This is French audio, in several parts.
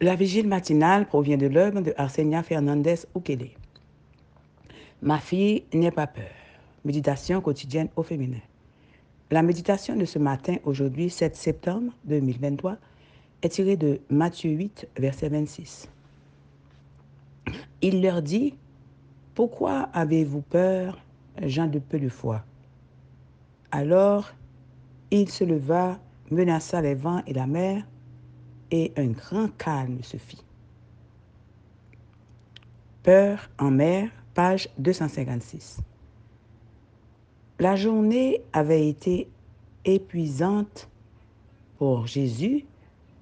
La vigile matinale provient de l'œuvre de Arsenia Fernandez Ukele. Ma fille n'est pas peur. Méditation quotidienne au féminin. La méditation de ce matin, aujourd'hui 7 septembre 2023, est tirée de Matthieu 8, verset 26. Il leur dit, Pourquoi avez-vous peur, gens de peu de foi? Alors il se leva, menaça les vents et la mer, et un grand calme se fit. Peur en mer, page 256. La journée avait été épuisante pour Jésus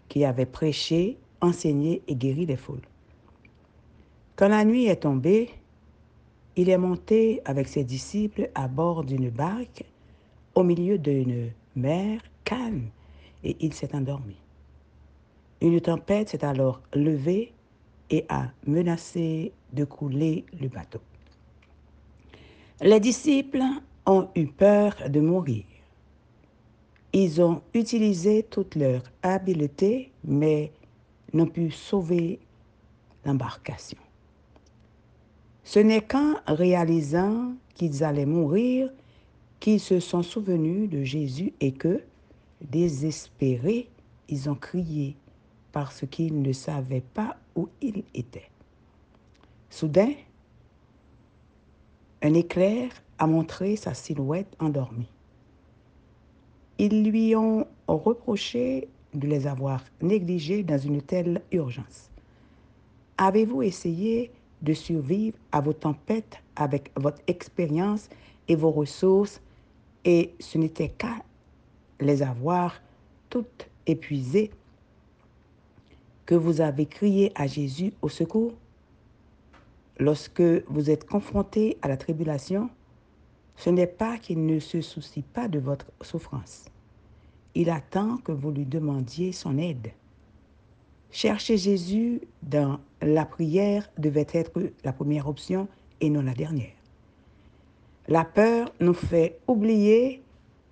qui avait prêché, enseigné et guéri les foules. Quand la nuit est tombée, il est monté avec ses disciples à bord d'une barque au milieu d'une mer calme et il s'est endormi. Une tempête s'est alors levée et a menacé de couler le bateau. Les disciples ont eu peur de mourir. Ils ont utilisé toute leur habileté, mais n'ont pu sauver l'embarcation. Ce n'est qu'en réalisant qu'ils allaient mourir qu'ils se sont souvenus de Jésus et que, désespérés, ils ont crié parce qu'il ne savait pas où il était. Soudain, un éclair a montré sa silhouette endormie. Ils lui ont reproché de les avoir négligés dans une telle urgence. Avez-vous essayé de survivre à vos tempêtes avec votre expérience et vos ressources? Et ce n'était qu'à les avoir toutes épuisées que vous avez crié à Jésus au secours Lorsque vous êtes confronté à la tribulation, ce n'est pas qu'il ne se soucie pas de votre souffrance. Il attend que vous lui demandiez son aide. Chercher Jésus dans la prière devait être la première option et non la dernière. La peur nous fait oublier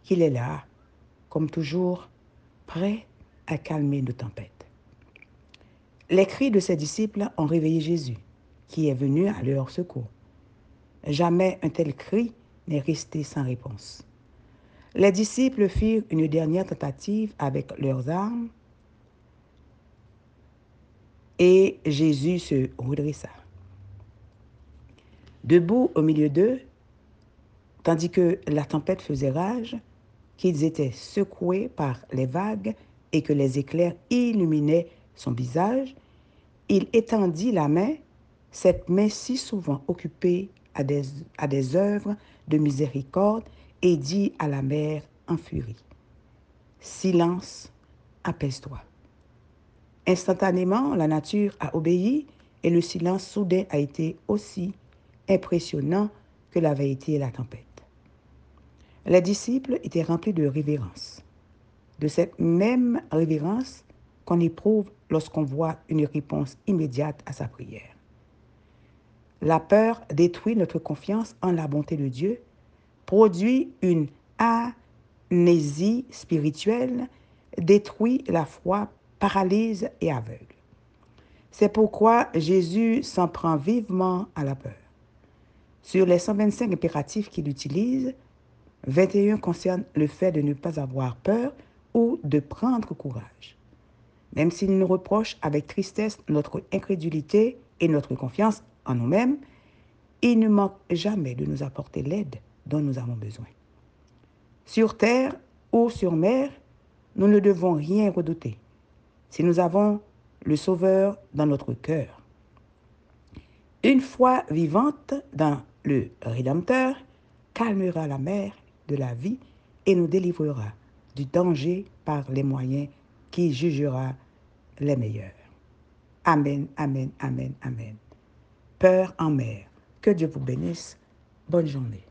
qu'il est là, comme toujours, prêt à calmer nos tempêtes. Les cris de ses disciples ont réveillé Jésus, qui est venu à leur secours. Jamais un tel cri n'est resté sans réponse. Les disciples firent une dernière tentative avec leurs armes et Jésus se redressa. Debout au milieu d'eux, tandis que la tempête faisait rage, qu'ils étaient secoués par les vagues et que les éclairs illuminaient son visage, il étendit la main, cette main si souvent occupée à des, œuvres de miséricorde, et dit à la mer en furie, Silence, apaise-toi. Instantanément, la nature a obéi et le silence soudain a été aussi impressionnant que l'avait été la tempête. Les disciples étaient remplis de révérence, de cette même révérence qu'on éprouve lorsqu'on voit une réponse immédiate à sa prière. La peur détruit notre confiance en la bonté de Dieu, produit une amnésie spirituelle, détruit la foi, paralyse et aveugle. C'est pourquoi Jésus s'en prend vivement à la peur. Sur les 125 impératifs qu'il utilise, 21 concernent le fait de ne pas avoir peur ou de prendre courage. Même s'il nous reproche avec tristesse notre incrédulité et notre confiance en nous-mêmes, il ne manque jamais de nous apporter l'aide dont nous avons besoin. Sur terre ou sur mer, nous ne devons rien redouter si nous avons le Sauveur dans notre cœur. Une foi vivante dans le Rédempteur calmera la mer de la vie et nous délivrera du danger par les moyens qui jugera les meilleurs. Amen, amen, amen, amen. Peur en mer. Que Dieu vous bénisse. Bonne journée.